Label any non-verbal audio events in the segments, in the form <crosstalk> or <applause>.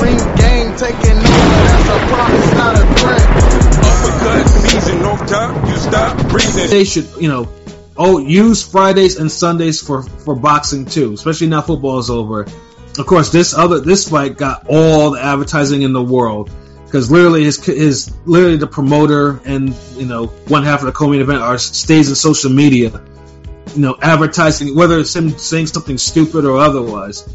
ring game taking over. That's a promise, not a threat. Uppercut season, no time, you stop breathing. They should, you know, oh, use Fridays and Sundays for for boxing too, especially now football is over. Of course, this other this fight got all the advertising in the world because literally his his literally the promoter and you know one half of the co-main event are stays in social media, you know, advertising whether it's him saying something stupid or otherwise.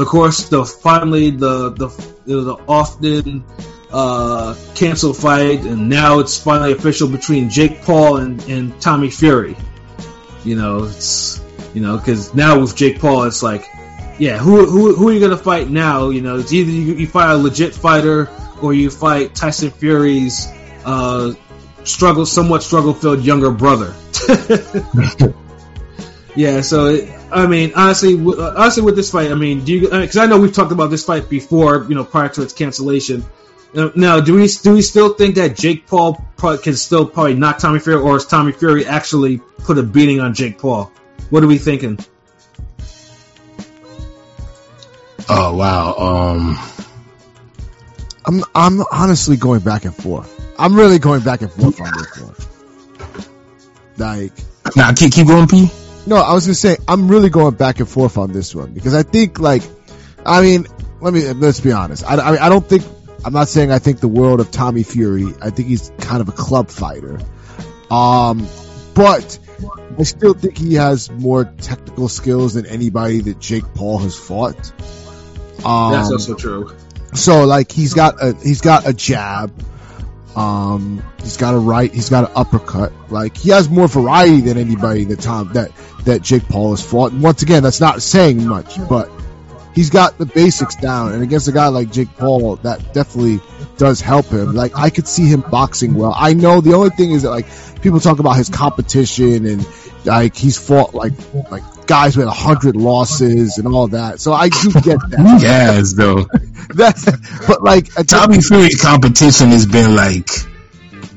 Of course, the finally the the often uh, canceled fight, and now it's finally official between Jake Paul and, and Tommy Fury. You know, it's you know because now with Jake Paul, it's like, yeah, who who who are you gonna fight now? You know, it's either you, you fight a legit fighter or you fight Tyson Fury's uh, struggle, somewhat struggle filled younger brother. <laughs> yeah, so it, I mean, honestly, honestly, with this fight, I mean, do you? Because I, mean, I know we've talked about this fight before, you know, prior to its cancellation. Now, do we do we still think that Jake Paul can still probably knock Tommy Fury, or is Tommy Fury actually put a beating on Jake Paul? What are we thinking? Oh wow, um, I'm I'm honestly going back and forth. I'm really going back and forth on this one. Like, nah, keep keep going, P. No, I was gonna say I'm really going back and forth on this one because I think like, I mean, let me let's be honest. I I, I don't think I'm not saying I think the world of Tommy Fury. I think he's kind of a club fighter. Um, but I still think he has more technical skills than anybody that Jake Paul has fought. Um, That's also true. So like he's got a he's got a jab. Um, he's got a right. He's got an uppercut. Like he has more variety than anybody that Tom that that Jake Paul has fought. Once again, that's not saying much, but he's got the basics down. And against a guy like Jake Paul, that definitely does help him. Like I could see him boxing well. I know the only thing is that like people talk about his competition and like he's fought like like guys with a hundred losses and all that. So I do get that. <laughs> yes, though. <laughs> that, but like Tommy Fury competition has been like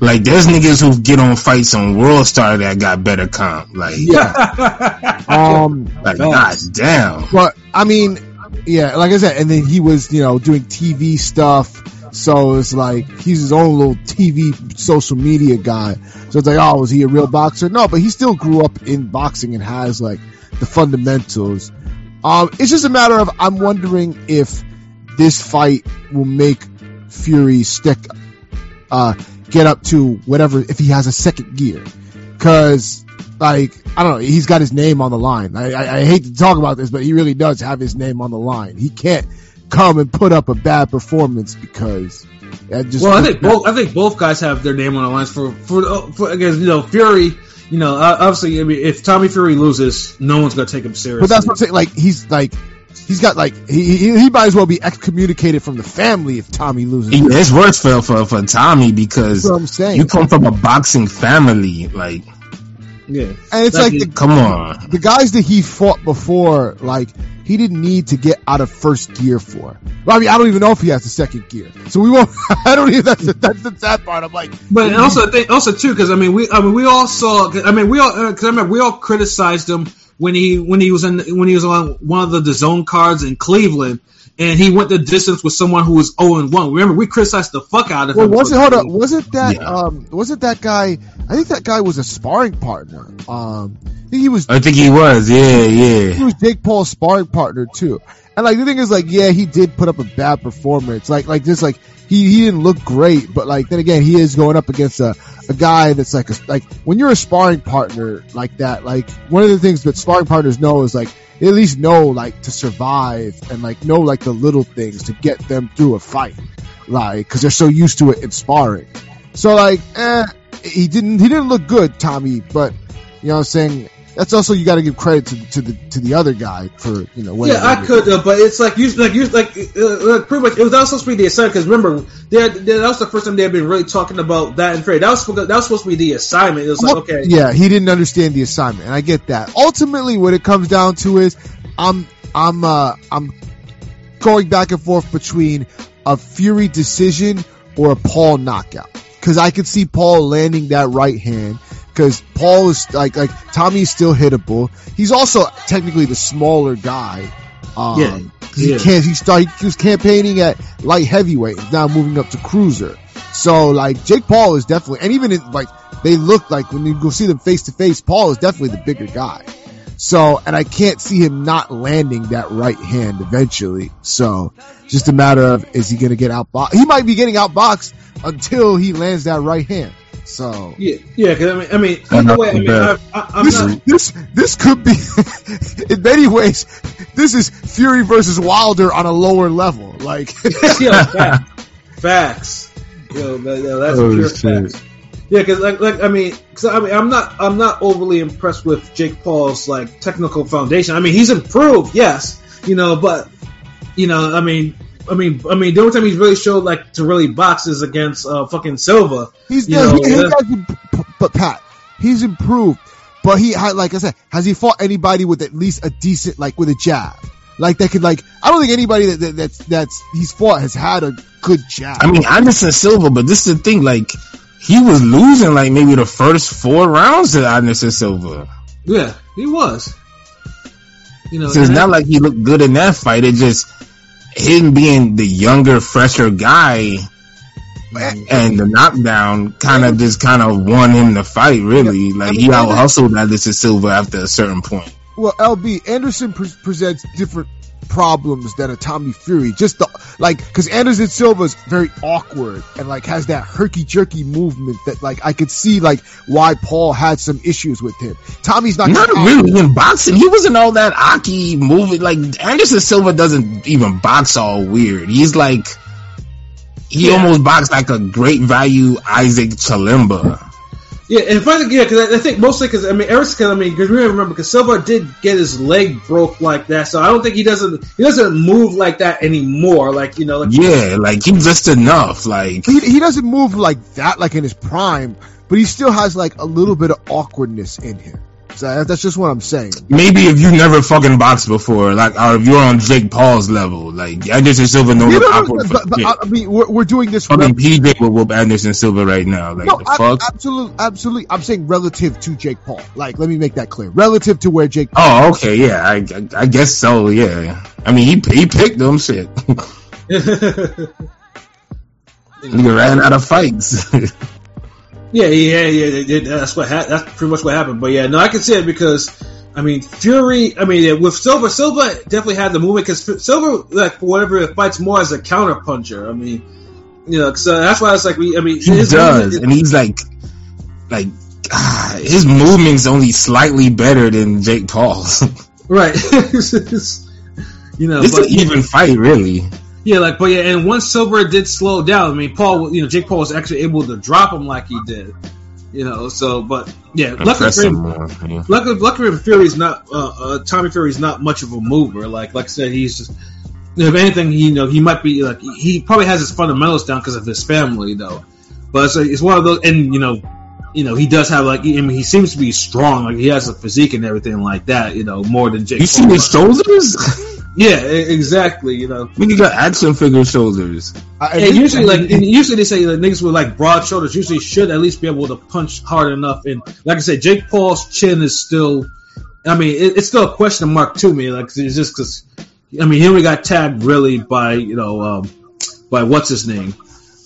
like there's niggas who get on fights on World Star that got better comp. Like yeah. um like god damn. But I mean yeah, like I said, and then he was, you know, doing TV stuff. So it's like he's his own little TV social media guy. So it's like, oh, was he a real boxer? No, but he still grew up in boxing and has like the fundamentals. Um, it's just a matter of I'm wondering if this fight will make Fury stick, uh, get up to whatever if he has a second gear, because like I don't know, he's got his name on the line. I, I, I hate to talk about this, but he really does have his name on the line. He can't come and put up a bad performance because. well, I think both. I think both guys have their name on the lines for for, for again. You know, Fury. You know, obviously, I mean, if Tommy Fury loses, no one's gonna take him seriously. But that's what I'm saying. Like he's like he's got like he, he, he might as well be excommunicated from the family if Tommy loses. Yeah, it's worse for for, for Tommy because I'm saying. you come from a boxing family, like yeah, and it's like the, come on, the guys that he fought before, like he didn't need to get out of first gear for. Well, I mean, I don't even know if he has the second gear, so we won't. <laughs> I don't even. That's the, that's the sad part. I'm like, but also I think also too because I mean we I mean we all saw. I mean we all because uh, I remember we all criticized him when he when he was in when he was on one of the, the DAZN cards in Cleveland and he went the distance with someone who was 0 and 1. Remember, we criticized the fuck out of well, him. Was it, hold on, was it that, yeah. um, was it that guy, I think that guy was a sparring partner. Um, I think he was. I think he was, yeah, yeah. He was Jake Paul's sparring partner too. And like, the thing is like, yeah, he did put up a bad performance. Like, like this, like, he, he didn't look great, but like, then again, he is going up against a, a guy that's like, a, like, when you're a sparring partner like that, like, one of the things that sparring partners know is like, they at least know like to survive and like know like the little things to get them through a fight, like because they're so used to it in sparring. So like, eh, he didn't he didn't look good, Tommy, but you know what I'm saying that's also you got to give credit to, to the to the other guy for you know. Yeah, I could, uh, but it's like you like you like uh, uh, pretty much it was also supposed to be the assignment because remember they that was the first time they had been really talking about that and Fury. That was that was supposed to be the assignment. It was like okay, yeah, he didn't understand the assignment, and I get that. Ultimately, what it comes down to is I'm I'm uh I'm going back and forth between a Fury decision or a Paul knockout because I could see Paul landing that right hand because Paul is like like Tommy's still hittable. He's also technically the smaller guy, Um, Yeah, he yeah. can't. He started. He was campaigning at light heavyweight. He's now moving up to cruiser. So like Jake Paul is definitely, and even in, like they look like when you go see them face to face, Paul is definitely the bigger guy. So, and I can't see him not landing that right hand eventually. So, just a matter of is he going to get outboxed? He might be getting outboxed until he lands that right hand. So, Yeah, yeah. Cause I mean, I mean, I'm either way, I mean, I, prepared. I, I'm this, not. this, this could be, <laughs> in many ways, this is Fury versus Wilder on a lower level. Like, <laughs> yeah, facts. facts. Yo, that, yeah, that's Oh, pure shit. facts. Yeah, because like, like I mean, cause I mean, I'm not, I'm not overly impressed with Jake Paul's like technical foundation. I mean, he's improved, yes, you know, but you know, I mean, I mean, I mean, the only time he's really showed like to really box is against uh, fucking Silva. He's You know, he, he has but Pat, he's improved. But he had, like I said, has he fought anybody with at least a decent, like with a jab, like that could, like I don't think anybody that, that that's that's he's fought has had a good jab. I mean, Anderson Silva, but this is the thing, like, he was losing like maybe the first four rounds to Anderson Silva. Yeah, he was. You know, So it's and not like he looked good in that fight. It just him being the younger, fresher guy and the knockdown kind of just kind of won him the fight. Really, like he out hustled Anderson Silva after a certain point. well, LB Anderson pre- presents different problems than a Tommy Fury. Just the like, because Anderson Silva's very awkward and like has that herky jerky movement that like I could see like why Paul had some issues with him. Tommy's not Not really in boxing. He wasn't all that Aki moving. Like Anderson Silva doesn't even box all weird. He's like he Yeah. almost boxed like a great value Isaac Chilemba. Yeah, and finally, yeah, because I, I think mostly because I mean, Eric's because I mean, because remember, because Silva did get his leg broke like that, so I don't think he doesn't he doesn't move like that anymore. Like you know, like Yeah, like he's just enough. Like he, he doesn't move like that, like in his prime, but he still has like a little bit of awkwardness in him. So that's just what I'm saying. maybe if you never fucking boxed before, like or if you're on Jake Paul's level, like Anderson Silva don't You look know, awkward for but, but, shit. I I mean, we're, we're doing this. Fucking PJ will whoop Anderson Silva right now. Like no, the fuck. absolutely, absolutely. I'm saying relative to Jake Paul. Like, let me make that clear. Relative to where Jake. Paul Oh, okay, yeah, I, I, I guess so. Yeah, I mean, he he picked them shit. <laughs> he ran out of fights. <laughs> yeah, yeah, yeah, yeah, yeah, That's what ha- that's pretty much what happened. But yeah, no, I can see it because I mean, Fury. I mean, with Silva, Silva definitely had the movement because Silva, like for whatever, fights more as a counter puncher. I mean, you know, so that's why it's like we. I mean, he does, movement- and he's like, like ah, <sighs> his movement's only slightly better than Jake Paul's. <laughs> right. <laughs> It's- you know, it's but, an even fight, really. Yeah, like, but yeah, and once Silva did slow down, I mean, Paul, you know, Jake Paul was actually able to drop him like he did, you know. So, but yeah, luckily for him yeah. luckily, luckily for Fury's not, uh, uh, Tommy Fury's not much of a mover. Like, like I said, he's just, if anything, he, you know, he might be like, he probably has his fundamentals down because of his family, though. But it's, it's one of those, and you know, you know, he does have like, I mean, he seems to be strong, like he has a physique and everything like that, you know, more than Jake. You see his shoulders? <laughs> Yeah, exactly. You know, Nigga got action figure shoulders. I- And usually, like and usually they say that niggas with like broad shoulders usually should at least be able to punch hard enough. And like I said, Jake Paul's chin is still, I mean, it, it's still a question mark to me. Like it's just because, I mean, he only got tagged really by you know um, by what's his name,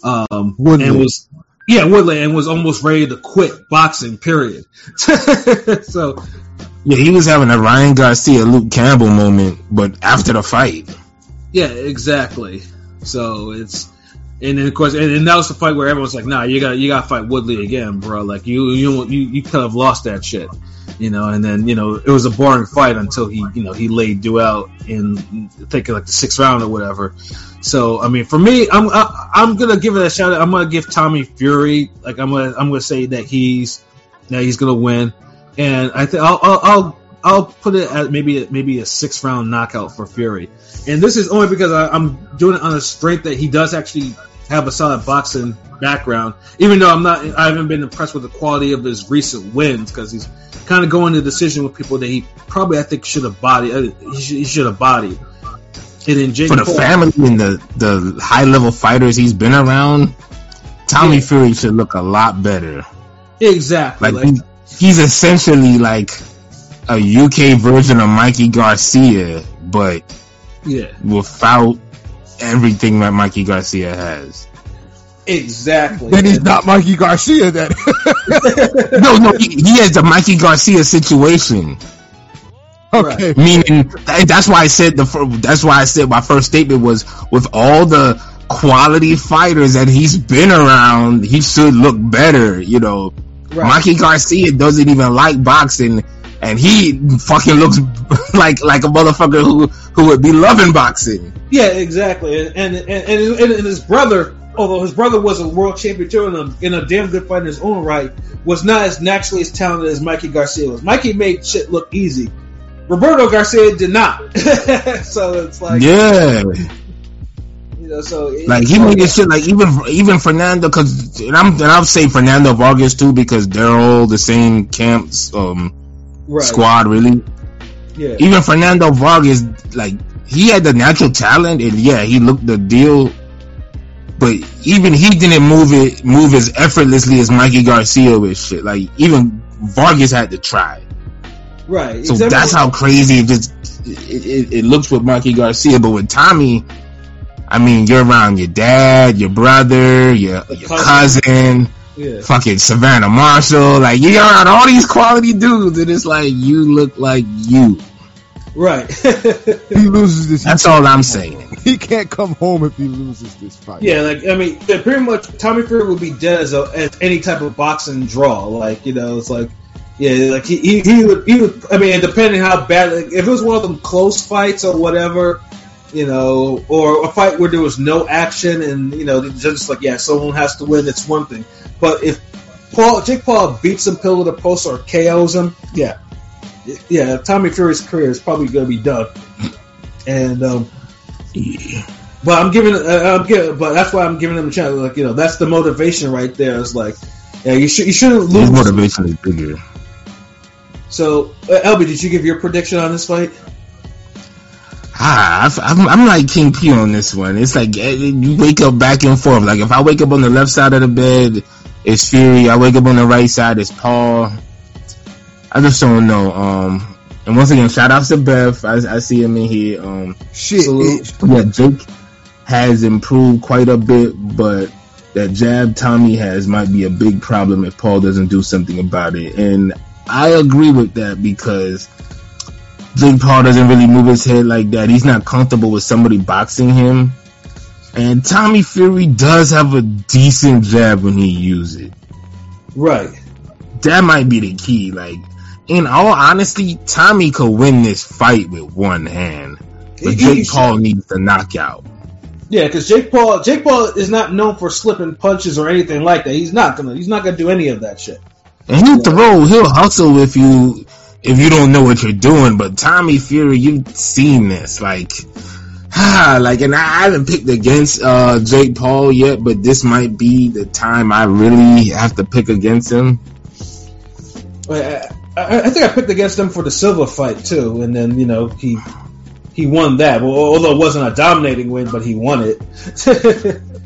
um, Woodley. and was yeah Woodley and was almost ready to quit boxing. Period. <laughs> so Yeah, he was having a Ryan Garcia, Luke Campbell moment, but after the fight. Yeah, exactly. So it's and then of course and, and that was the fight where everyone's like, nah, you got you got to fight Woodley again, bro. Like you you you you could have lost that shit, you know. And then you know it was a boring fight until he you know he laid you out in I think like the sixth round or whatever. So I mean, for me, I'm I, I'm gonna give it a shout out. I'm gonna give Tommy Fury like I'm gonna I'm gonna say that he's that he's gonna win, and I think I'll, I'll I'll I'll put it at maybe maybe a six round knockout for Fury. And this is only because I, I'm doing it on the strength that he does actually have a solid boxing background. Even though I'm not, I haven't been impressed with the quality of his recent wins because he's kind of going to decision with people that he probably I think should have bodied. Uh, he, should, have bodied. And then Jake For the Paul, family and the, the high level fighters he's been around, Tommy Yeah. Fury should look a lot better. exactly. Like, Like, he's essentially like a UK version of Mikey Garcia, but Yeah, without everything that Mikey Garcia has. exactly. Then he's not Mikey Garcia. Then <laughs> No, no, he, he has the Mikey Garcia situation. okay. Meaning that's why I said the fir- that's why I said my first statement was with all the quality fighters that he's been around, he should look better. You know, Right. Mikey Garcia doesn't even like boxing, and he fucking looks <laughs> like like a motherfucker who who would be loving boxing. Yeah, exactly. And and, and, and, his brother, although his brother was a world champion too, and a, and a damn good fighter in his own right, was not as naturally as talented as Mikey Garcia was. Mikey made shit look easy. Roberto Garcia did not. <laughs> so it's like, Yeah, you know, so like he made this shit like even even Fernando because and I'm and I'll say Fernando Vargas too because they're all the same camps um right. squad really. Yeah, even Fernando Vargas, like he had the natural talent, and yeah, he looked the deal. But even he didn't move it move as effortlessly as Mikey Garcia with shit. Like even Vargas had to try. right. So Except that's how crazy it just it, it, it looks with Mikey Garcia. But with Tommy, I mean, you're around your dad, your brother, your, your cousin. cousin, Yeah. fucking Savannah Marshall. Like you're around all these quality dudes, and it's like you look like you. Right. He loses this. That's all I'm saying. He can't come home if he loses this fight. Yeah, like I mean, pretty much Tommy Fury would be dead as, a, as any type of boxing draw. Like you know, it's like yeah, like he, he, he would he would. I mean, depending how bad, like, if it was one of them close fights or whatever, you know, or a fight where there was no action and you know, they're just like yeah, someone has to win. It's one thing, but if Paul Jake Paul beats him pillar to post or KOs him, yeah, yeah, Tommy Fury's career is probably going to be done. And um, but I'm giving, uh, I'm giving, but that's why I'm giving him a chance. Like you know, that's the motivation right there. It's like, yeah, you should, you shouldn't lose. His motivation is bigger. So, uh, Elby, did you give your prediction on this fight? Ah, I'm, I'm like King P on this one. It's like eh, you wake up back and forth. Like if I wake up on the left side of the bed, it's Fury. I wake up on the right side, it's Paul. I just don't know. Um, and once again, shout outs to Beth. I, I see him in here. Um, Shit. Salute. yeah, Jake has improved quite a bit, but that jab Tommy has might be a big problem if Paul doesn't do something about it. And I agree with that because Jake Paul doesn't really move his head like that. He's not comfortable with somebody boxing him. And Tommy Fury does have a decent jab when he uses it. Right. That might be the key. Like, in all honesty, Tommy could win this fight with one hand. But He- he Jake Paul needs the knockout. Yeah, because Jake Paul, Jake Paul is not known for slipping punches or anything like that. He's not gonna, he's not gonna do any of that shit. And he'll throw, he'll hustle if you if you don't know what you're doing. But Tommy Fury, you've seen this, like, ah, <sighs> like, and I haven't picked against uh, Jake Paul yet, but this might be the time I really have to pick against him. I, I, I think I picked against him for the Silva fight too, and then you know he he won that. Well, although it wasn't a dominating win, but he won it. <laughs>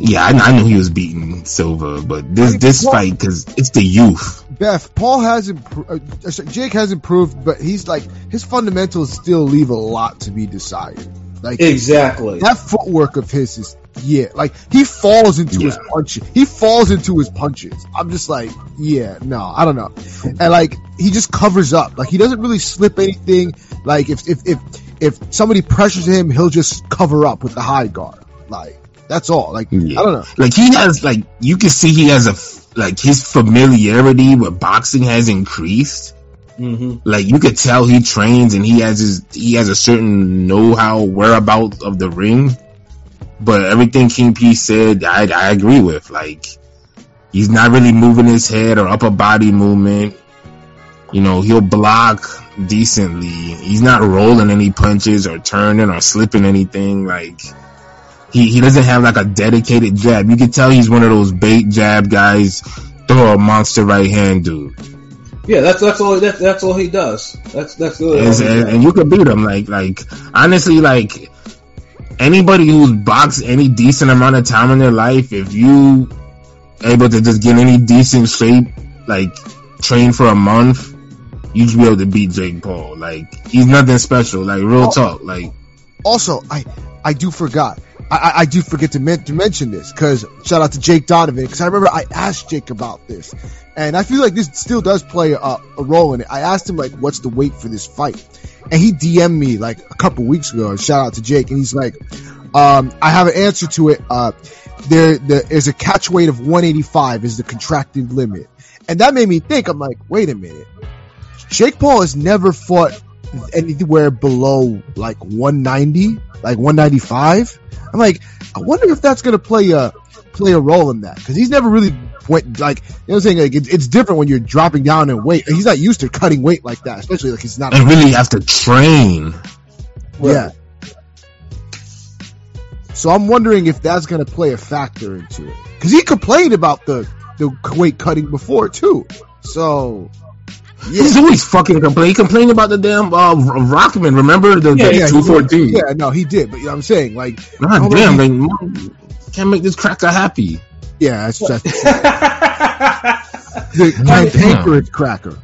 Yeah, I, I knew he was beating Silva, but this this fight because it's the youth. Beth, Paul has improved. Uh, Jake has improved, but he's like his fundamentals still leave a lot to be decided. Like exactly. that footwork of his is yeah, like he falls into his punches. He falls into his punches. I'm just like, yeah, no, I don't know. And like he just covers up. Like he doesn't really slip anything. Like if if if if somebody pressures him, he'll just cover up with the high guard. Like that's all. Like Yeah. I don't know. Like he has, like you can see he has a like his familiarity with boxing has increased. hmm like you could tell he trains and he has his he has a certain know-how whereabout of the ring. But everything king p said i i agree with. Like he's not really moving his head or upper body movement. You know he'll block decently. He's not rolling any punches or turning or slipping anything. Like he, he doesn't have like a dedicated jab you can tell he's one of those bait jab guys throw a monster right hand dude Yeah, that's that's all that's that's all he does. That's that's really all and, he and, does. and you could beat him. Like, like honestly, like anybody who's boxed any decent amount of time in their life, if you able to just get any decent shape, like train for a month, you should be able to beat Jake Paul. Like, he's nothing special. Like, real Oh. talk. Like, Also, I I do forgot. I, I, do forget to, men- to mention this because shout out to Jake Donovan because I remember I asked Jake about this, and I feel like this still does play a, a role in it. I asked him like, "What's the weight for this fight?" And he DM'd me like a couple weeks ago. Shout out to Jake, and he's like, um, "I have an answer to it. Uh, there, there is a catch weight of 185 is the contracted limit," and that made me think. I'm like, "Wait a minute, Jake Paul has never fought anywhere below like 190, like 195." I'm like, I wonder if that's gonna play a play a role in that because he's never really went like you know what I'm saying like it, it's different when you're dropping down in weight. He's not used to cutting weight like that, especially like he's not. And really have to train. Yeah. So I'm wondering if that's gonna play a factor into it because he complained about the the weight cutting before too. So He's always fucking complaining. He complained about the damn uh, Rahman. Remember the, yeah, the yeah, two fourteen? Yeah, no, he did. But you know what I'm saying like, God damn, he- like, can't make this cracker happy. yeah, that's just <laughs> the cantankerous cracker.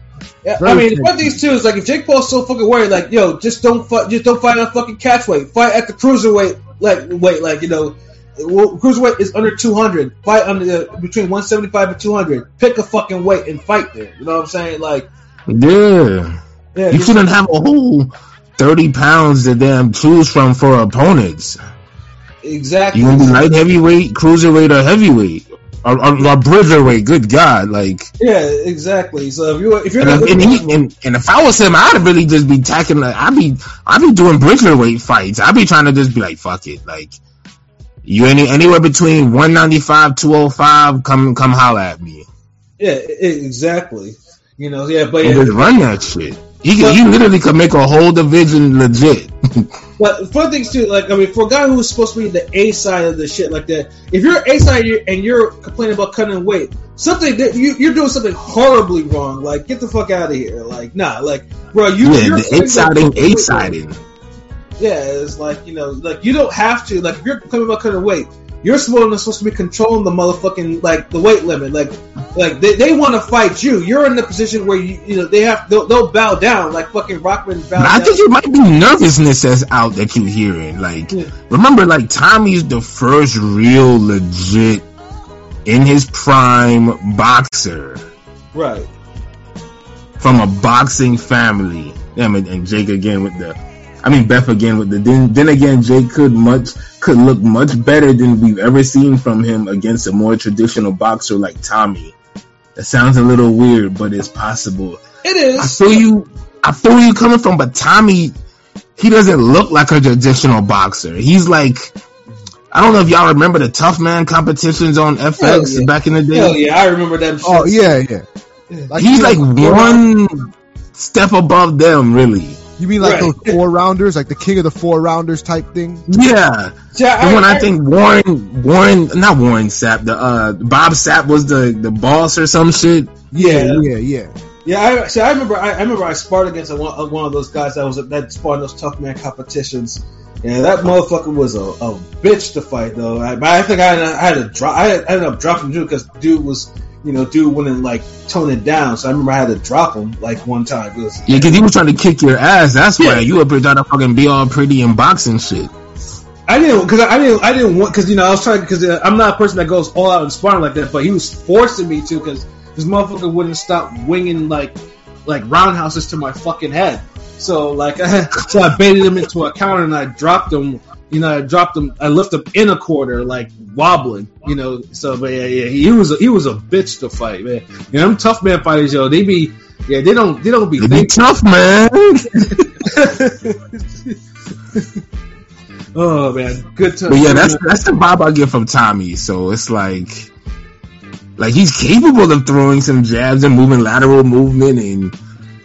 Yeah, Very I mean, true. one of these two is like if Jake Paul's so fucking worried, like, yo, just don't fight, just don't fight on fucking catch weight. Fight at the cruiserweight, like weight, like you know, well, cruiserweight is under two hundred. Fight under the, between one seventy five and two hundred. Pick a fucking weight and fight there. You know what I'm saying? Like, Yeah, yeah, you shouldn't have a whole thirty pounds to damn choose from for opponents. exactly. You want to be light heavyweight, cruiserweight, or heavyweight, or, or, or bridgerweight? Good God, like. yeah, exactly. So if you if you're And, if- and, he, and, and if I was him, I'd really just be tacking. Like, I'd be, I'd be doing bridgerweight fights. I'd be trying to just be like, fuck it, like you any anywhere between one ninety five, two oh five, come come holler at me yeah, exactly. You know, yeah, but yeah, just run that shit. He could, he literally could make a whole division legit. <laughs> But fun things too, like I mean, for a guy who's supposed to be the A side of the shit like that, if you're A side and you're complaining about cutting weight, something that you, you're doing something horribly wrong. Like, get the fuck out of here. Like, nah, like, bro, you. yeah, you're the eight siding, eight siding. Yeah, it's like you know, like you don't have to. Like, if you're complaining about cutting weight, you're supposed supposed to be controlling the motherfucking like the weight limit. Like, like they, they want to fight you. You're in the position where you you know they have they'll, they'll bow down like fucking Rahman I think it might be nervousness that's out that you're hearing. Like, Yeah. remember, like Tommy's the first real legit in his prime boxer. right. from a boxing family. Damn it, and Jake again with the, I mean Beth again with the. Then, then again, Jake could much could look much better than we've ever seen from him against a more traditional boxer like Tommy. That sounds a little weird, but it's possible. It is. I feel you. I feel where you coming from, but Tommy, he doesn't look like a traditional boxer. He's like. I don't know if y'all remember the Tough Man competitions on FX yeah. back in the day. Hell yeah, I remember them. Shit. Oh yeah, yeah. He's like you know, one step above them, really. You mean like Right. those four rounders, like the king of the four rounders type thing? Yeah, See, I, the one I, I- think Warren, Warren, not Warren Sapp, the uh, Bob Sapp was the the boss or some shit. Yeah, Yeah. yeah, yeah. Yeah, I see. I remember. I, I remember. I sparred against a, one, uh, one of those guys that was that sparred those tough man competitions. Yeah, that motherfucker was a, a bitch to fight though. I, but I think I, I had to drop. I ended up dropping dude because dude was, you know, dude wouldn't like tone it down. So I remember I had to drop him like one time. Was, Yeah, because he was trying to kick your ass. That's Yeah. why you up here trying to fucking be all pretty and boxing shit. I didn't because I didn't I didn't want because you know I was trying because uh, I'm not a person that goes all out and sparring like that, but he was forcing me to because this motherfucker wouldn't stop winging like like roundhouses to my fucking head. So like <laughs> so I baited him into a counter and I dropped him. You know, I dropped him. I left him in a quarter, like wobbling. You know, so but yeah, yeah, he was a, he was a bitch to fight, man. You know, them tough man fighters, yo, they be yeah, they don't they don't be They be tough, man. <laughs> oh man, good time. But yeah, that's that's the vibe I get from Tommy. So it's like, like he's capable of throwing some jabs and moving lateral movement, and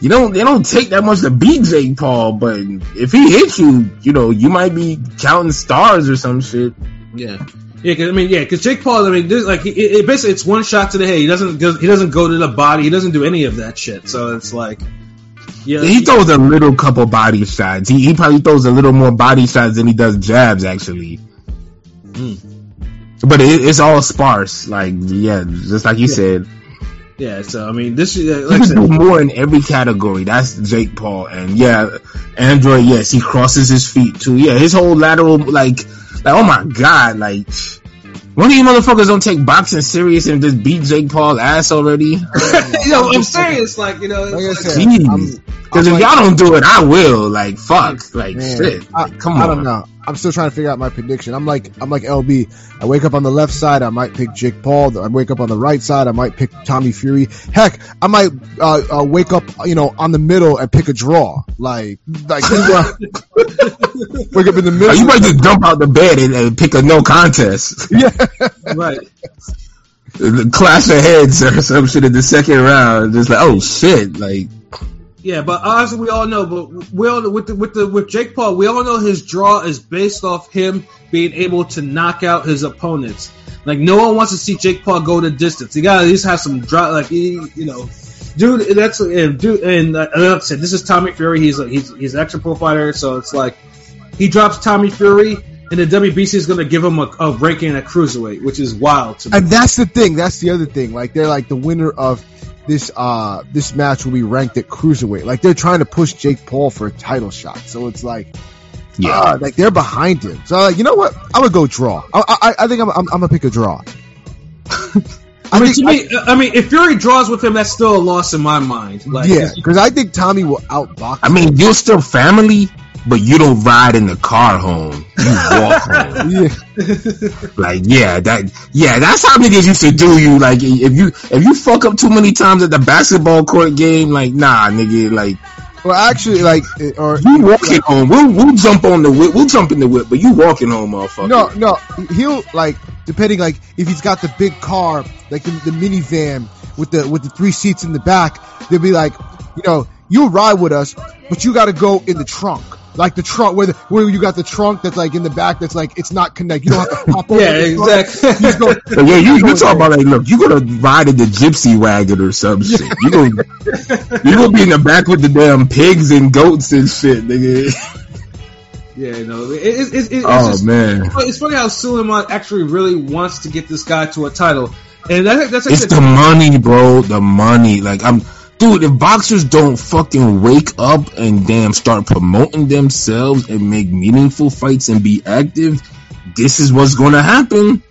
you don't they don't take that much to beat Jake Paul. But if he hits you, you know you might be counting stars or some shit. Yeah, yeah. Cause, I mean, yeah, because Jake Paul. I mean, there's like it, it basically it's one shot to the head. He doesn't go, he doesn't go to the body. He doesn't do any of that shit. So it's like, yeah, He throws a little couple body shots. He, he probably throws a little more body shots than he does jabs, actually. Hmm. But it, it's all sparse. Like, yeah, just like you said. Yeah, so I mean, this is uh, He like said, more in every category. That's Jake Paul, and yeah, Android. Yes, he crosses his feet too. Yeah, his whole lateral, like, like oh my god, like. One of you motherfuckers don't take boxing serious and just beat Jake Paul's ass already. <laughs> you know, I'm serious. Like you know, Like I said, like, I'm- Jeez. Because if like- y'all don't do it, I will. Like fuck. Like Man, shit. I, Like, come on. I don't know. I'm still trying to figure out my prediction. I'm like I'm like LB. I wake up on the left side, I might pick Jake Paul. I wake up on the right side, I might pick Tommy Fury. Heck, I might uh, uh, wake up, you know, on the middle and pick a draw. Like like <laughs> wake up in the middle. Or you might just dump out the bed and, and pick a no contest. yeah. right. The Clash of heads or some shit in the second round. Just like, oh shit. Like, Yeah, but honestly, we all know. But we all with the, with the with Jake Paul, we all know his draw is based off him being able to knock out his opponents. Like no one wants to see Jake Paul go the distance. He got to at least have some draw. Like he, you know, dude. That's and dude. And uh, like I said, this is Tommy Fury. He's a, he's he's an action pro fighter, so it's like he drops Tommy Fury, and the WBC is going to give him a, a ranking at cruiserweight, which is wild to me. And that's the thing. That's the other thing. Like they're like the winner of this uh this match will be ranked at cruiserweight. Like they're trying to push Jake Paul for a title shot. So it's like yeah. Ah, like they're behind him. So like, you know what? I'm gonna go draw. I, I, I think I'm, I'm, I'm gonna pick a draw. <laughs> I mean, to me, I mean, if Fury draws with him, that's still a loss in my mind. Like, yeah, because I think Tommy will outbox. I mean, you're still family, but you don't ride in the car home. You walk <laughs> home. yeah, Like, yeah, that, yeah, that's how niggas used to do you. Like, if you, if you fuck up too many times at the basketball court game, like, nah, nigga, like, well, actually, like, or you walking home. We'll, we'll jump on the whip. We'll jump in the whip, but you walking home, motherfucker. no, no, he'll like depending like if he's got the big car, like the, the minivan with the with the three seats in the back. They'll be like, you know, you'll ride with us, but you got to go in the trunk. Like the trunk, where the, where you got the trunk that's like in the back, that's like it's not connected. You don't have to pop over. <laughs> yeah, exactly. You go, <laughs> So, yeah, you, you talk about like, look, you gonna ride in the gypsy wagon or some shit. You gonna, you gonna be in the back with the damn pigs and goats and shit, nigga. <laughs> yeah, no, it, it, it, it, it's Oh just, man, it's funny how Sulaiman actually really wants to get this guy to a title, and that, that's it's the money, bro. The money. Like I'm, dude. If boxers don't fucking wake up and damn start promoting themselves and make meaningful fights and be active, this is what's gonna happen.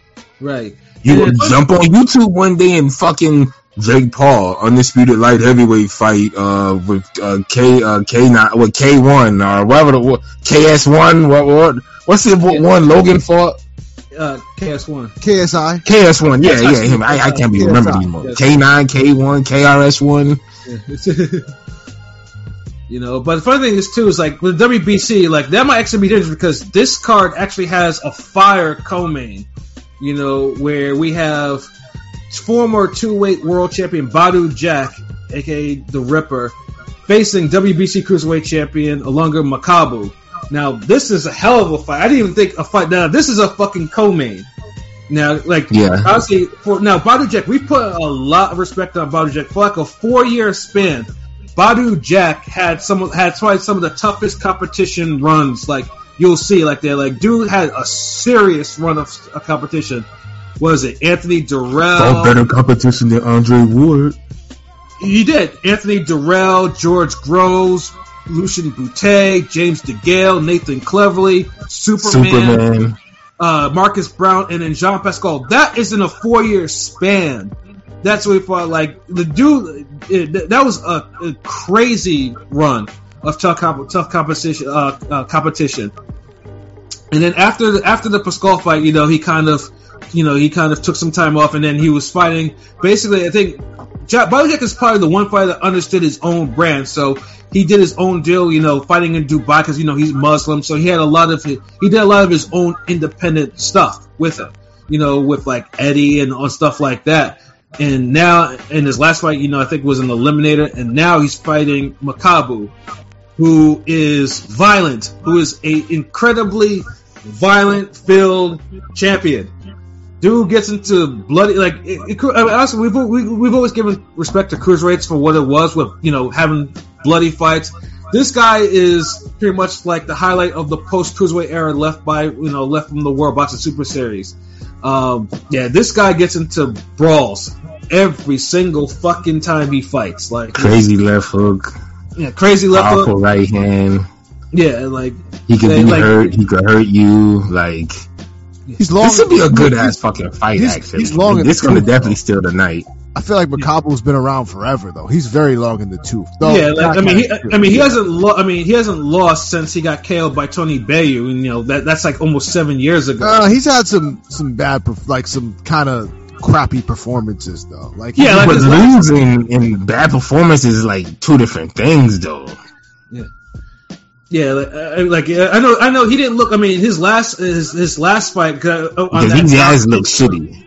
right. You And will jump on YouTube one day and fucking Jake Paul undisputed light heavyweight fight uh with uh K uh K nine with K one or whatever the what, KS one what what what's the what one Logan fought Uh, KS one. KSI. KS one yeah Yes, yeah him I, I can't be KSI. remember anymore Yes. K nine K one KRS one <laughs> you know, but the funny thing is too is like with WBC, like that might actually be dangerous because this card actually has a fire co-main. You know, where we have former two-weight world champion Badou Jack, aka the Ripper, facing WBC cruiserweight champion Ilunga Makabu. Now, this is a hell of a fight. I didn't even think a fight. Now, this is a fucking co-main. Now, like, Yeah. honestly, for now, Badou Jack, we put a lot of respect on Badou Jack for like a four-year span. Badou Jack had some had probably some of the toughest competition runs. Like you'll see, like they're like dude had a serious run of, of competition. Was it Anthony Dirrell? oh better competition than Andre Ward He did. Anthony Dirrell, George Groves, Lucian Bute, James DeGale, Nathan Cleverly, Superman, Superman Uh, Marcus Browne, and then Jean Pascal. That is in a four year span. That's what we thought. Like the dude, it, that was a, a crazy run of tough, comp- tough competition. Uh, uh, competition. And then after the, after the Pascal fight, you know, he kind of, you know, he kind of took some time off, and then he was fighting. Basically, I think Jack, Badou Jack is probably the one fighter that understood his own brand. So he did his own deal, you know, fighting in Dubai because you know he's Muslim. So he had a lot of his, he did a lot of his own independent stuff with him, you know, with like Eddie and stuff like that. And now in his last fight, you know, I think was an eliminator, and now he's fighting Makabu, who is violent, who is a incredibly violent filled champion. Dude gets into bloody like. It, it, I mean, honestly, we've we, we've always given respect to cruiserweights for what it was with you know having bloody fights. This guy is pretty much like the highlight of the post cruiserweight era left by you know left from the World Boxing Super Series. Um, yeah, this guy gets into brawls every single fucking time he fights. Like Crazy left hook, yeah, crazy left hook. right hand. Yeah, like He could They, be like- hurt. He could hurt you. Like He's long. this would be a good ass fucking fight. he's- actually, he's long in This the gonna tooth, definitely steal the night. I feel like Makabu's been around forever though. He's very long in the tooth. Though, yeah, like, I mean, he, I mean, he hasn't. Lo- I mean, he hasn't lost since he got KO'd by Tony Bellew, and you know that that's like almost seven years ago. Uh, he's had some some bad, like some kind of crappy performances though. Like Yeah, like but losing and bad performances is like two different things, though. Yeah, like, uh, like uh, I know, I know he didn't look. I mean, his last his his last fight uh, on that he does South- look shitty.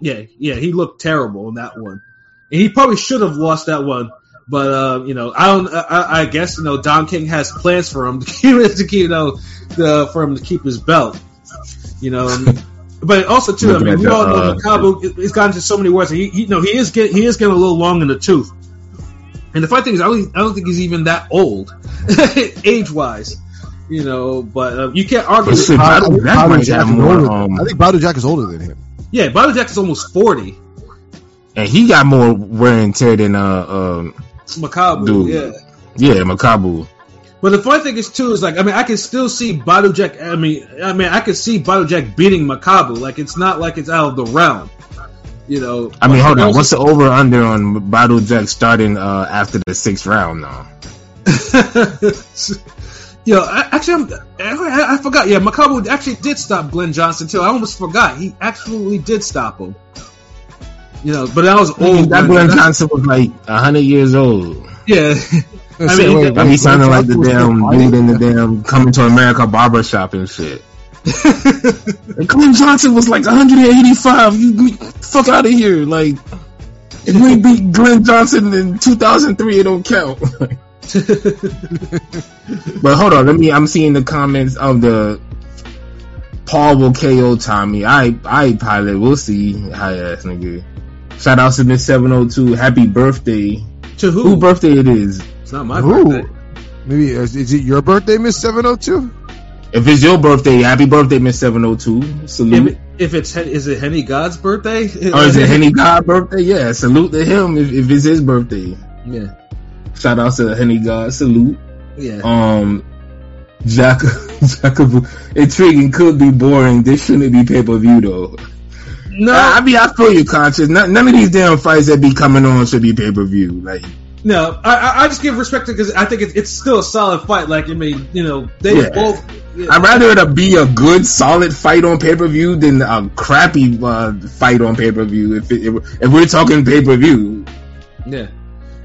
Yeah, yeah, he looked terrible in that one. And he probably should have lost that one, but uh, you know, I don't. I, I guess you know Don King has plans for him <laughs> to keep to keep you know the, for him to keep his belt. You know, but also too. I mean, we all know uh, Makabu. He's gotten to so many words. He, he, you know, he is getting he is getting a little long in the tooth. And the funny thing is, I don't, I don't think he's even that old, <laughs> age wise. You know, but uh, you can't argue. But shit, I, I Badou think Jack Badou Jack have is more, older. um, I think Badou Jack is older than him. Yeah, Badou Jack is almost forty. and he got more wear and tear than uh um Makabu, Dude. yeah. yeah Makabu. But the funny thing is too is like I mean I can still see Badou Jack. I mean I mean I can see Badou Jack beating Makabu. Like it's not like it's out of the realm. You know. I mean, hold on. What's the over under on Badou Jack starting uh after the sixth round now? <laughs> Yo, I, actually, I'm, I, I forgot. Yeah, Makabu actually did stop Glenn Johnson too. I almost forgot. He absolutely did stop him. You know, but that was I mean, old. that Glenn Glenn Johnson was like hundred years old. Yeah, <laughs> I mean, Wait, Like, he wait, sounded like the damn fighting? dude in the <laughs> damn coming to America barbershop and shit. <laughs> And Glenn Johnson was like 185. You, you fuck out of here. Like, if we beat Glenn Johnson in 2003, it don't count. <laughs> but hold on, let me. I'm seeing the comments of the Paul will KO Tommy. I I pilot. We'll see. High ass nigga. Shout out to Miss 702. Happy birthday. to who? Who birthday it is? it's not my Who? birthday. Maybe is, is it your birthday, Miss Seven Hundred Two? If it's your birthday, happy birthday, Miss 702. Salute. If, if it's is it Henny God's birthday? Or is it Henny God birthday? Yeah, salute to him if, if it's his birthday. Yeah, Shout out to Henny God. Salute. yeah. Um, Jack, <laughs> Jacob, intriguing could be boring. This shouldn't be pay per view though. no, I, I mean, I feel you, conscious. None, none of these damn fights that be coming on should be pay per view. Like, No, I, I- I just give respect to because I think it's, it's still a solid fight. Like I mean, you know, they Yeah. both. yeah. I'd rather it be a good, solid fight on pay per view than a crappy uh, fight on pay per view. If, it, if if we're talking pay per view, Yeah.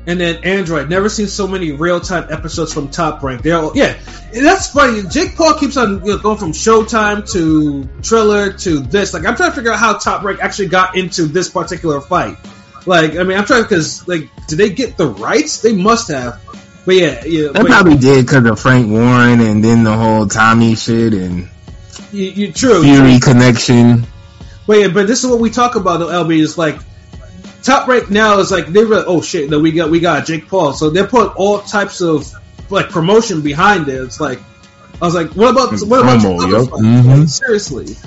And then Android, never seen so many real time episodes from Top Rank. They're all, yeah, and that's funny. Jake Paul keeps on you know, going from Showtime to Triller to this. Like, I'm trying to figure out how Top Rank actually got into this particular fight. Like, I mean, I'm trying because like, did they get the rights? They must have. But yeah, yeah. they probably did because of Frank Warren and then the whole Tommy shit and you, you, true. Fury connection. But yeah, but this is what we talk about though, LB is like top rank now is like they were oh shit no we got we got Jake Paul so they put all types of like promotion behind it. It's like I was like what about what about Promo, fights? Mhm. Like, seriously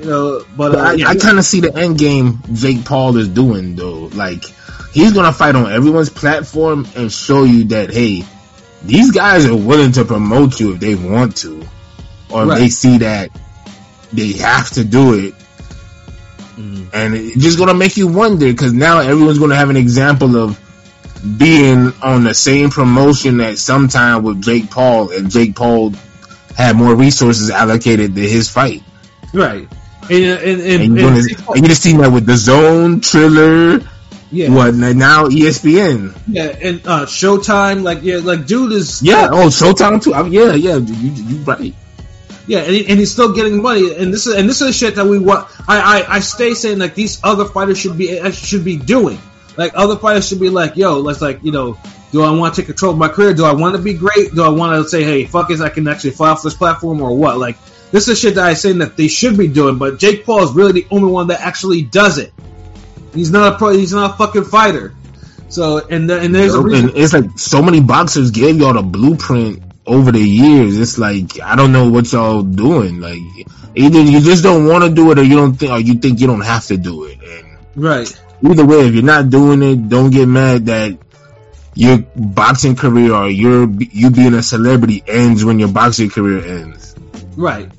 you know but, uh, I, I kind of see the end game Jake Paul is doing though. Like he's gonna fight on everyone's platform and show you that hey, these guys are willing to promote you if they want to, or Right. they see that they have to do it. Mhm. And it's just gonna make you wonder because now everyone's gonna have an example of being on the same promotion at some time with Jake Paul, and Jake Paul had more resources allocated to his fight. right and and, and, you're gonna, Jake and just seen that with the DAZN, Triller, yeah what now ESPN. yeah and uh, Showtime like yeah like dude is Yeah, oh Showtime too. I, yeah, yeah, you, you right. Yeah, and, he, and he's still getting money, and this is and this is the shit that we want. I, I I stay saying like these other fighters should be uh, should be doing. Like other fighters should be like, yo, let's like you know, do I want to take control of my career? Do I want to be great? Do I want to say, hey, fuck this, I can actually fly off this platform or what? Like this is shit that I saying that they should be doing, but Jake Paul is really the only one that actually does it. He's not a pro. He's not a fucking fighter. So and the, and there's a reason. And it's like so many boxers gave y'all the blueprint over the years. It's like I don't know what y'all doing. Like either you just don't want to do it, or you don't think, or you think you don't have to do it. And Right. Either way, if you're not doing it, don't get mad that your boxing career or your you being a celebrity ends when your boxing career ends. Right.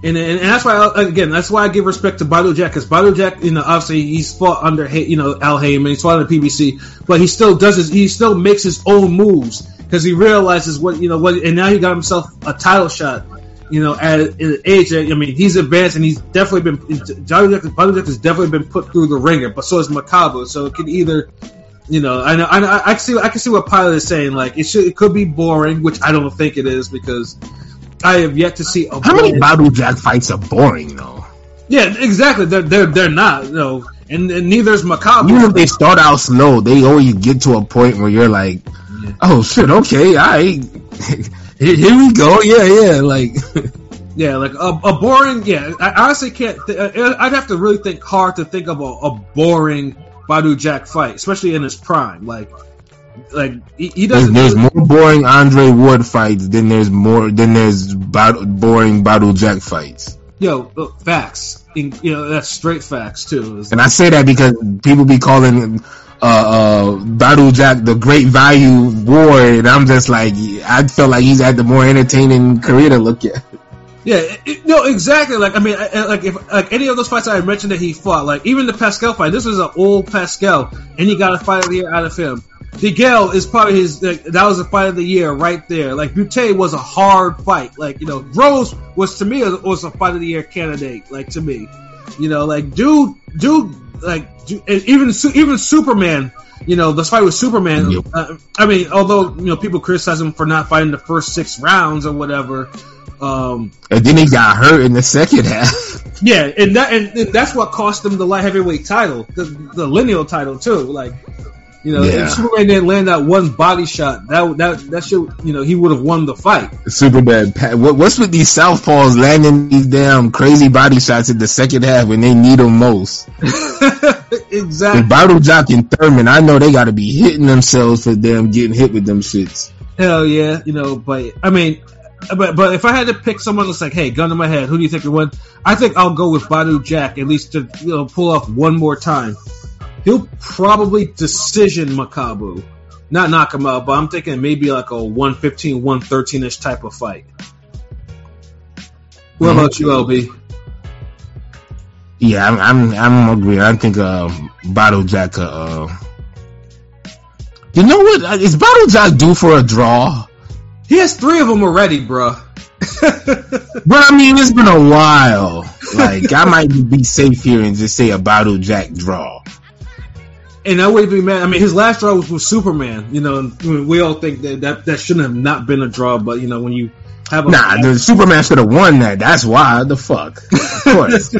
And, and, and that's why again that's why I give respect to Badou Jack because Badou Jack you know obviously he's fought under you know Al Haymon he's fought under PBC but he still does his he still makes his own moves because he realizes what you know what and now he got himself a title shot you know at an age that, I mean he's advanced and he's definitely been Johnny Jack, Badou Jack has definitely been put through the ringer but so is Makabu so it can either you know I know I, know, I can see I can see what Pilot is saying like it should it could be boring which I don't think it is because I have yet to see a How many Badou Jack fights are boring though? yeah, exactly. They're they're they're not. You know, and, and neither is Makabu. Even if they start out slow, they always get to a point where you're like, "Oh shit, okay, I <laughs> here, here we go, yeah, yeah." Like, <laughs> Yeah, like a, a boring. Yeah, I honestly can't. Th- uh, uh, I'd have to really think hard to think of a, a boring Badou Jack fight, especially in his prime. Like, like he, he there's, doesn't. there's more boring Andre Ward fights than there's more than there's Bad, boring Badou Jack fights. yo, look, facts. In, you know, that's straight facts too. And I say that because people be calling uh, uh, Badou Jack the great value Ward, and I'm just like, I feel like he's had the more entertaining career to look at. Yeah, it, no, exactly. Like I mean, I- like if like any of those fights I mentioned that he fought, like even the Pascal fight, this was an old Pascal, and he got a fight of the year out of him. Miguel is probably his. Like, that was a fight of the year right there. Like Bute was a hard fight. Like you know, Rose was to me was a fight of the year candidate. Like to me, you know, like dude, dude, like dude, and even even Superman. You know, this fight with Superman. Yep. Uh, I mean, although you know people criticize him for not fighting the first six rounds or whatever. Um, And then he got hurt in the second half. <laughs> yeah, and that and, and that's what cost him the light heavyweight title, the, the lineal title too. Like, you know, Yeah. if Superman didn't land that one body shot, that that that should you know he would have won the fight. Superman. What, what's with these southpaws landing these damn crazy body shots in the second half when they need them most? <laughs> exactly. And Badou Jack and Thurman, I know they got to be hitting themselves for them getting hit with them shits. Hell yeah, you know, but I mean, but but if I had to pick someone that's like, hey, gun to my head, who do you think would win? I think I'll go with Badou Jack at least to you know pull off one more time. He'll probably decision Makabu, not knock him out, but I'm thinking maybe like a 115, 113 ish type of fight. What Mhm. about you, LB? Yeah, I'm I'm, I'm agreeing. I think uh, Badou Jack. Uh, you know what? Uh, Is Badou Jack due for a draw? He has three of them already, bruh. <laughs> But I mean, it's been a while. Like I might be safe here and just say a Badou Jack draw. And I wouldn't be mad. I mean, his last draw was with Superman. You know, and we all think that, that that shouldn't have not been a draw, but you know, when you have a Nah, the Superman should have won that. That's why. The fuck. Of course.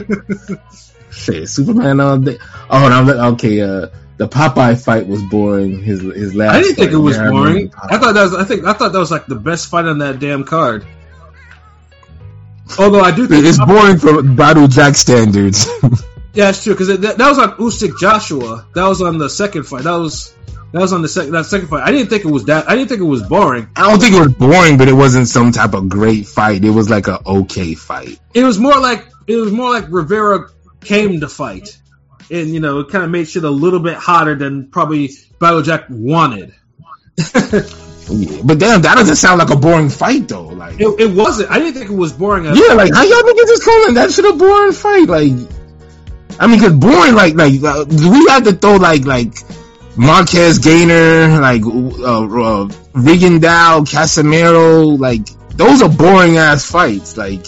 <laughs> Shit, Superman all day. Oh. Okay, uh, the Popeye fight was boring. His his last. I didn't think fight. it was Yeah, boring. Popeye. I thought that was. I think I thought that was like the best fight on that damn card. Although I do think It's boring for Badou Jack standards. <laughs> yeah, it's true because that, that was on Usyk Joshua. That was on the second fight. That was that was on the second that second fight. I didn't think it was that. I didn't think it was boring. I don't think it was boring, but it wasn't some type of great fight. It was like a okay fight. It was more like it was more like Rivera came to fight, and you know it kind of made shit a little bit hotter than probably Badou Jack wanted. Yeah. <laughs> But damn, that doesn't sound like a boring fight though. Like, It, it wasn't. I didn't think it was boring. At yeah, like how y'all niggas just calling that shit a boring fight? Like, I mean, cause boring, like, like uh, we had to throw like like Marquez Gainer, like uh, uh, Regan Dow, Casemiro, like those are boring ass fights. Like,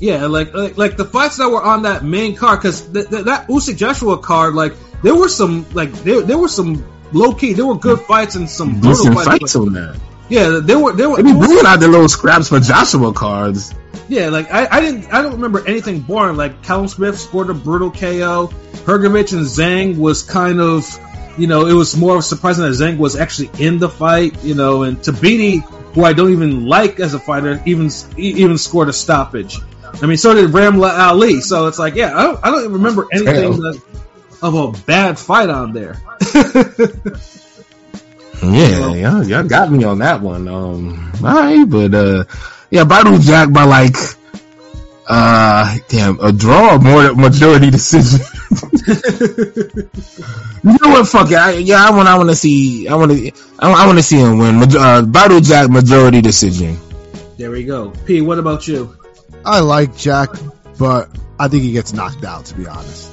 Yeah, like like, like the fights that were on that main card, because th- th- that Usyk Joshua card, like there were some like there there were some low key, there were good fights and some brutal decent fights. fights on that. yeah, there were there were They be bringing out the little scraps for Joshua cards. Yeah, like I, I didn't I don't remember anything boring. Like Callum Smith scored a brutal KO. Hrgovic and Zhang was kind of you know it was more surprising that Zhang was actually in the fight. You know, and Tabiti, who I don't even like as a fighter, even even scored a stoppage. I mean, so did Ramla Ali. So it's like, yeah, I don't, I don't even remember anything that, of a bad fight on there. <laughs> Yeah, y'all, y'all got me on that one. Um, all right, but uh, yeah, Badou Jack by like, uh, damn, a draw or more majority decision. <laughs> You know what? Fuck it. I, yeah, I want. I want to see. I want to. I, want to see him win. Maj- Uh, Badou Jack majority decision. There we go. P, what about you? I like Jack, but I think he gets knocked out. To be honest,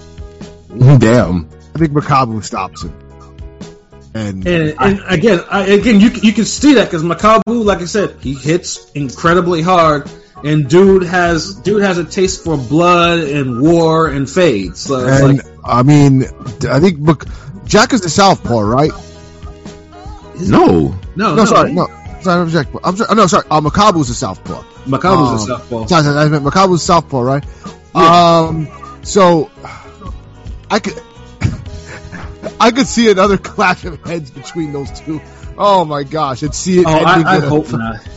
<laughs> Damn. I think Makabu stops him. And, And, and again, I, again, you you can see that because Makabu, like I said, he hits incredibly hard, and dude has dude has a taste for blood and war and fades. So and like, I mean, I think Mak- Jack is the southpaw, right? No. no, No, sorry, no. Sorry, I'm Jack. I'm sorry. No, sorry. Uh, Makabu's the southpaw. Makabu's a Um, softball. Sorry, sorry, I meant Makabu's southpaw, right? Yeah. Um, so I could, I could see another <laughs> clash of heads between those two. Oh my gosh, and see it. Oh, I, I hope <laughs> not.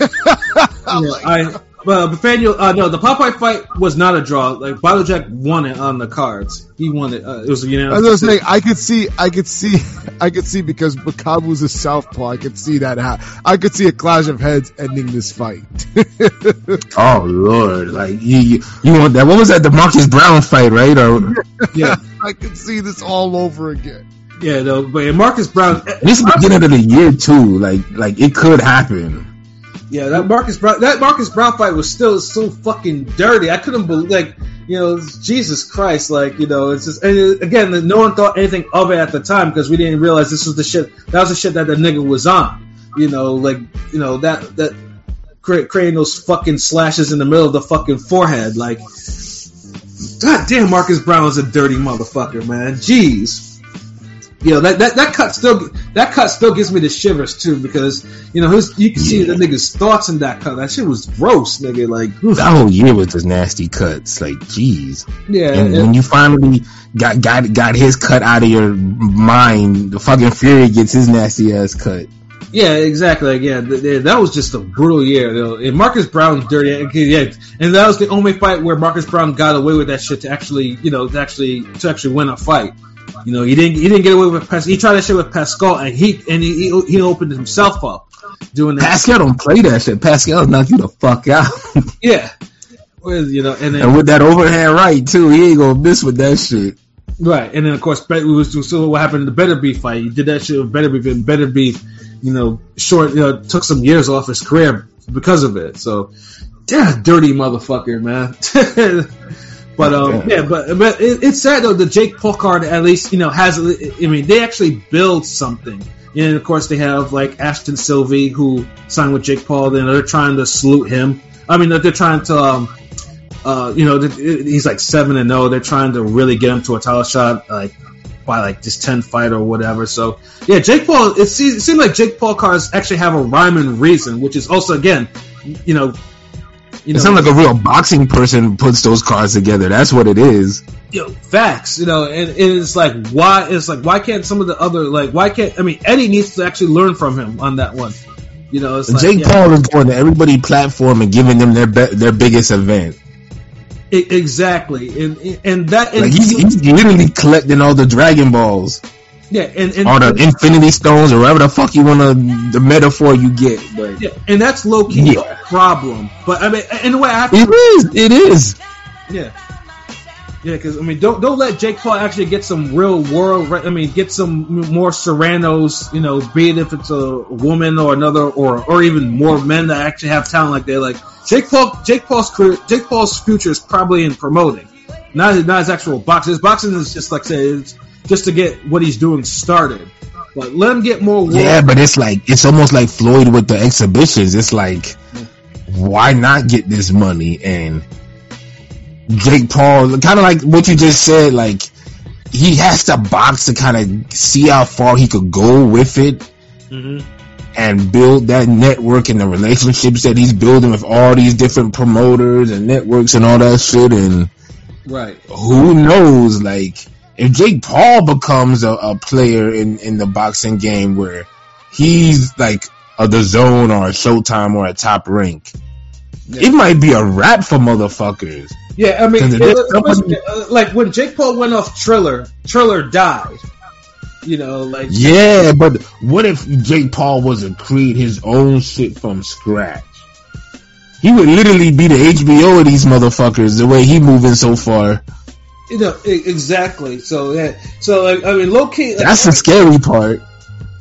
<laughs> Oh yeah, I well, Nathaniel, uh, no, the Popeye fight was not a draw. Like Badou Jack won it on the cards. He won it. Uh, it was you know. I was gonna say, I could see, I could see, <laughs> I could see because Makabu's a southpaw. I could see that. Ha- I could see a clash of heads ending this fight. <laughs> Oh Lord. Like you, you, you want that? What was that? The Marcus Browne fight, right? Or <laughs> yeah, I could see this all over again. yeah, no, but Marcus Browne. this is beginning of the year too. Like, like it could happen. Yeah, that Marcus Browne that Marcus Browne fight was still so fucking dirty. I couldn't believe like you know Jesus Christ, like you know it's just and it- again no one thought anything of it at the time because we didn't realize this was the shit that was the shit that the nigga was on. You know, like you know that that cre- creating those fucking slashes in the middle of the fucking forehead, like. God damn, Marcus Browne is a dirty motherfucker, man. Jeez. You know that, that that cut still that cut still gives me the shivers too because you know his you can see the nigga's thoughts in that cut. That shit was gross, nigga. Like That whole year was just nasty cuts. Like, jeez. yeah, And when you finally got got got his cut out of your mind, the fucking Fury gets his nasty ass cut. yeah, exactly. Like, yeah, th- th- that was just a brutal year. Know, and Marcus Browne's dirty. Yeah, and that was the only fight where Marcus Browne got away with that shit to actually, you know, to actually to actually win a fight. You know, he didn't he didn't get away with Pas- he tried that shit with Pascal and he and he he, he opened himself up doing that. Pascal don't play that shit. Pascal knock you the fuck out. <laughs> Yeah. With, you know, and then and with that overhand right too, he ain't gonna miss with that shit. Right, and then of course, we was so what happened in the Better Beef fight. He did that shit with Better Beef, and Better Beef, you know, short, you know, took some years off his career because of it. So, yeah, dirty motherfucker, man. <laughs> but um, yeah, but but it, it's sad though. The Jake Paul card at least you know has. I mean, they actually build something. And of course, they have like Ashton Sylve who signed with Jake Paul. Then they're trying to salute him. I mean, they're trying to. Um, uh, you know, he's like seven and zero. They're trying to really get him to a title shot, like by like this ten fight or whatever. So yeah, Jake Paul. It, seems, it seemed like Jake Paul cards actually have a rhyme and reason, which is also again, you know, you It sounds like a real boxing person puts those cards together. That's what it is. you know, facts, you know, and, and it's like why it's like why can't some of the other like why can't I mean Eddie needs to actually learn from him on that one. You know, it's like, Jake yeah, Paul is going to everybody platform and giving them their be- their biggest event. exactly, and and that and Like he's, he's literally collecting all the Dragon Balls, yeah, and and, all the Infinity Stones, or whatever the fuck you want to the metaphor you get. But yeah, and that's low key Yeah. a problem. But I mean, in a way, I it is, it is. Yeah. Yeah, because I mean, don't don't let Jake Paul actually get some real world. I mean, get some more Serranos. You know, be it if it's a woman or another, or or even more men that actually have talent like they Like Jake Paul, Jake Paul's career, Jake Paul's future is probably in promoting, not not his actual boxing. His boxing is just like say, it's just to get what he's doing started. But let him get more. World. Yeah, but it's like it's almost like Floyd with the exhibitions. It's like, why not get this money? And Jake Paul, kind of like what you just said, like he has to box to kind of see how far he could go with it Mhm. and build that network and the relationships that he's building with all these different promoters and networks and all that shit. And Right. who knows, like, if Jake Paul becomes a, a player in, in the boxing game where he's like a DAZN or a Showtime or a top rank, it might be a wrap for motherfuckers. Yeah, I mean, it- it- somebody- uh, like when Jake Paul went off Triller, Triller died. You know, like Yeah, but what if Jake Paul was to create his own shit from scratch? He would literally be the HBO of these motherfuckers the way he moving so far. You know exactly. So yeah. So like, I mean, low key. like, That's the scary part.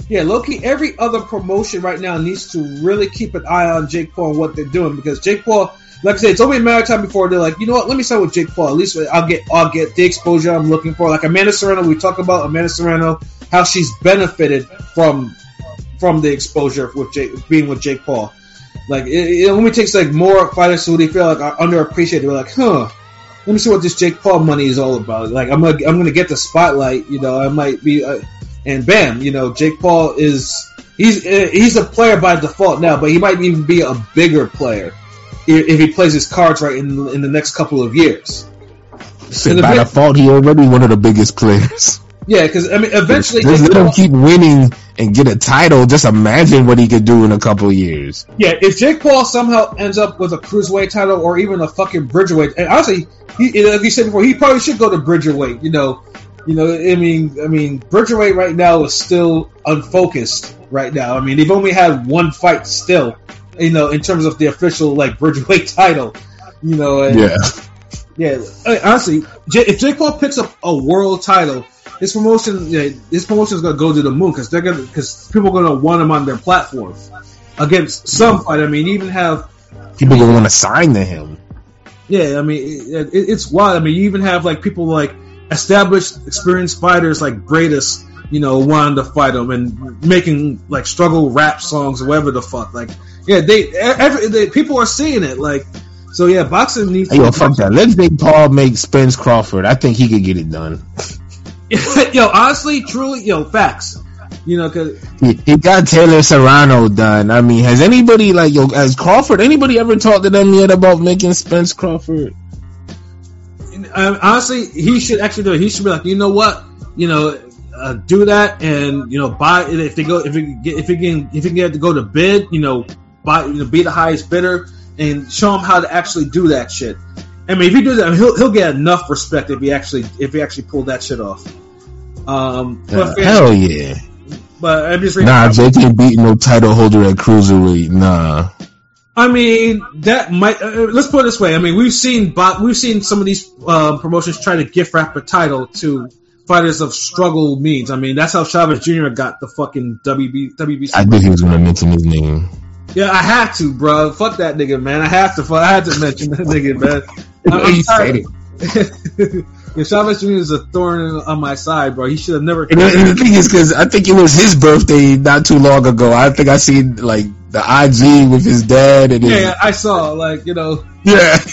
Yeah, Loki. Every other promotion right now needs to really keep an eye on Jake Paul and what they're doing because Jake Paul, like I said, it's only a matter of time before they're like, you know what? Let me sign with Jake Paul. At least I'll get I'll get the exposure I'm looking for. Like Amanda Serrano, we talk about Amanda Serrano, how she's benefited from from the exposure with Jake being with Jake Paul. Like it, it only takes like more fighters who they feel like are underappreciated. They're like, huh. Let me see what this Jake Paul money is all about. Like I'm gonna, I'm gonna get the spotlight. You know, I might be. Uh, and bam, you know, Jake Paul is he's uh, he's a player by default now, but he might even be a bigger player if, if he plays his cards right in in the next couple of years. The by default, he already one of the biggest players. Yeah, because I mean, eventually, Just Jake let him keep winning and get a title. Just imagine what he could do in a couple of years. yeah, if Jake Paul somehow ends up with a cruiserweight title or even a fucking bridgerweight, and honestly, he, like you said before, he probably should go to bridgerweight. You know, you know, I mean, I mean, bridgerweight right now is still unfocused right now. I mean, they've only had one fight still, you know, in terms of the official like bridgerweight <laughs> title. You know, and, Yeah, Yeah, I- honestly, J- if Jake Paul picks up a world title, his promotion, yeah, his promotion is gonna go to the moon because they're gonna because people are gonna want him on their platform against some fight. I mean, even have people gonna want to sign to him. yeah, I mean, it, it, it's wild. I mean, you even have like people like established, experienced fighters like Bradus, you know, wanting to fight him and making like struggle rap songs or whatever the fuck. Like, yeah, they, every, they people are seeing it. Like, so yeah, boxing needs. Hey, yo, fuck that. Let Jake Paul make Spence Crawford. I think he could get it done. <laughs> <laughs> yo, honestly, truly, yo, facts. You know, cause He, he got Taylor Serrano done. I mean, has anybody like yo, has Crawford? Anybody ever talked to them yet about making Spence Crawford? um, honestly, he should actually do it. He should be like, you know what, you know, uh, do that, and you know, buy if they go if it get if it can if it can get to go to bid, you know, buy you know, be the highest bidder and show him how to actually do that shit. I mean, if he does that, I mean, he'll he'll get enough respect if he actually if he actually pulled that shit off. Um, Uh, hell yeah. but I'm just reading. Nah, Jake ain't beating no title holder at cruiserweight. Nah. I mean, that might. Uh, let's put it this way. I mean, we've seen bo- we've seen some of these um, promotions try to gift wrap a title to fighters of struggle means. I mean, that's how Chavez Jr. got the fucking WB, WBC. I think he was gonna mention his name. yeah, I had to, bro. Fuck that nigga, man. I have to. fu- I had to mention that nigga, man. <laughs> I'm He said tired. <laughs> yeah, Chavez Jr. is a thorn on my side, bro. He should have never. And the, and the thing is, because I think it was his birthday not too long ago. I think I seen like the IG with his dad and Yeah, yeah, I saw like you know. Yeah. <laughs>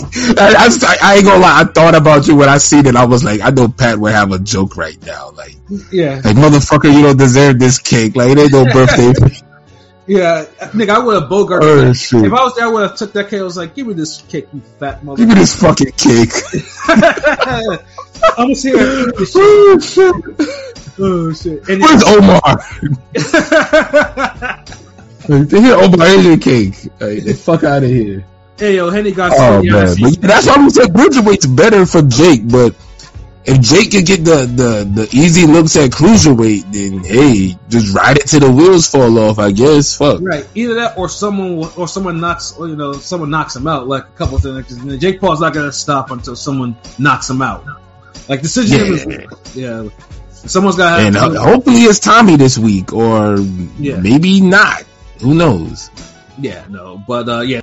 I, I, I ain't gonna lie. I thought about you when I seen it. I was like, I know Pat would have a joke right now. Like, Yeah, like motherfucker, you don't deserve this cake. Like, it ain't no <laughs> birthday. Yeah, nigga. I would have bogart. Oh. If I was there, I would have took that cake. I was like, "Give me this cake, you fat mother." Give me this fucking cake. <laughs> I'm just here. to eat this oh shit! Oh shit! And Where's Omar? <laughs> They here, Omar, here's your cake. Hey, the fuck out of here. hey yo, Henny got Oh I man, that's why we said Bridgerweight's better for Jake. But if Jake can get the, the, the easy looks at cruiserweight, then hey, just ride it till the wheels fall off. I guess. Fuck. Right, either that or someone or someone knocks you know someone knocks him out like a couple of things. 'cause, you know, Jake Paul's not gonna stop until someone knocks him out. Like decision, Yeah. yeah. Someone's got to And to. ho- hopefully it's Tommy this week, or Yeah. maybe not. Who knows? Yeah, no, but uh, yeah,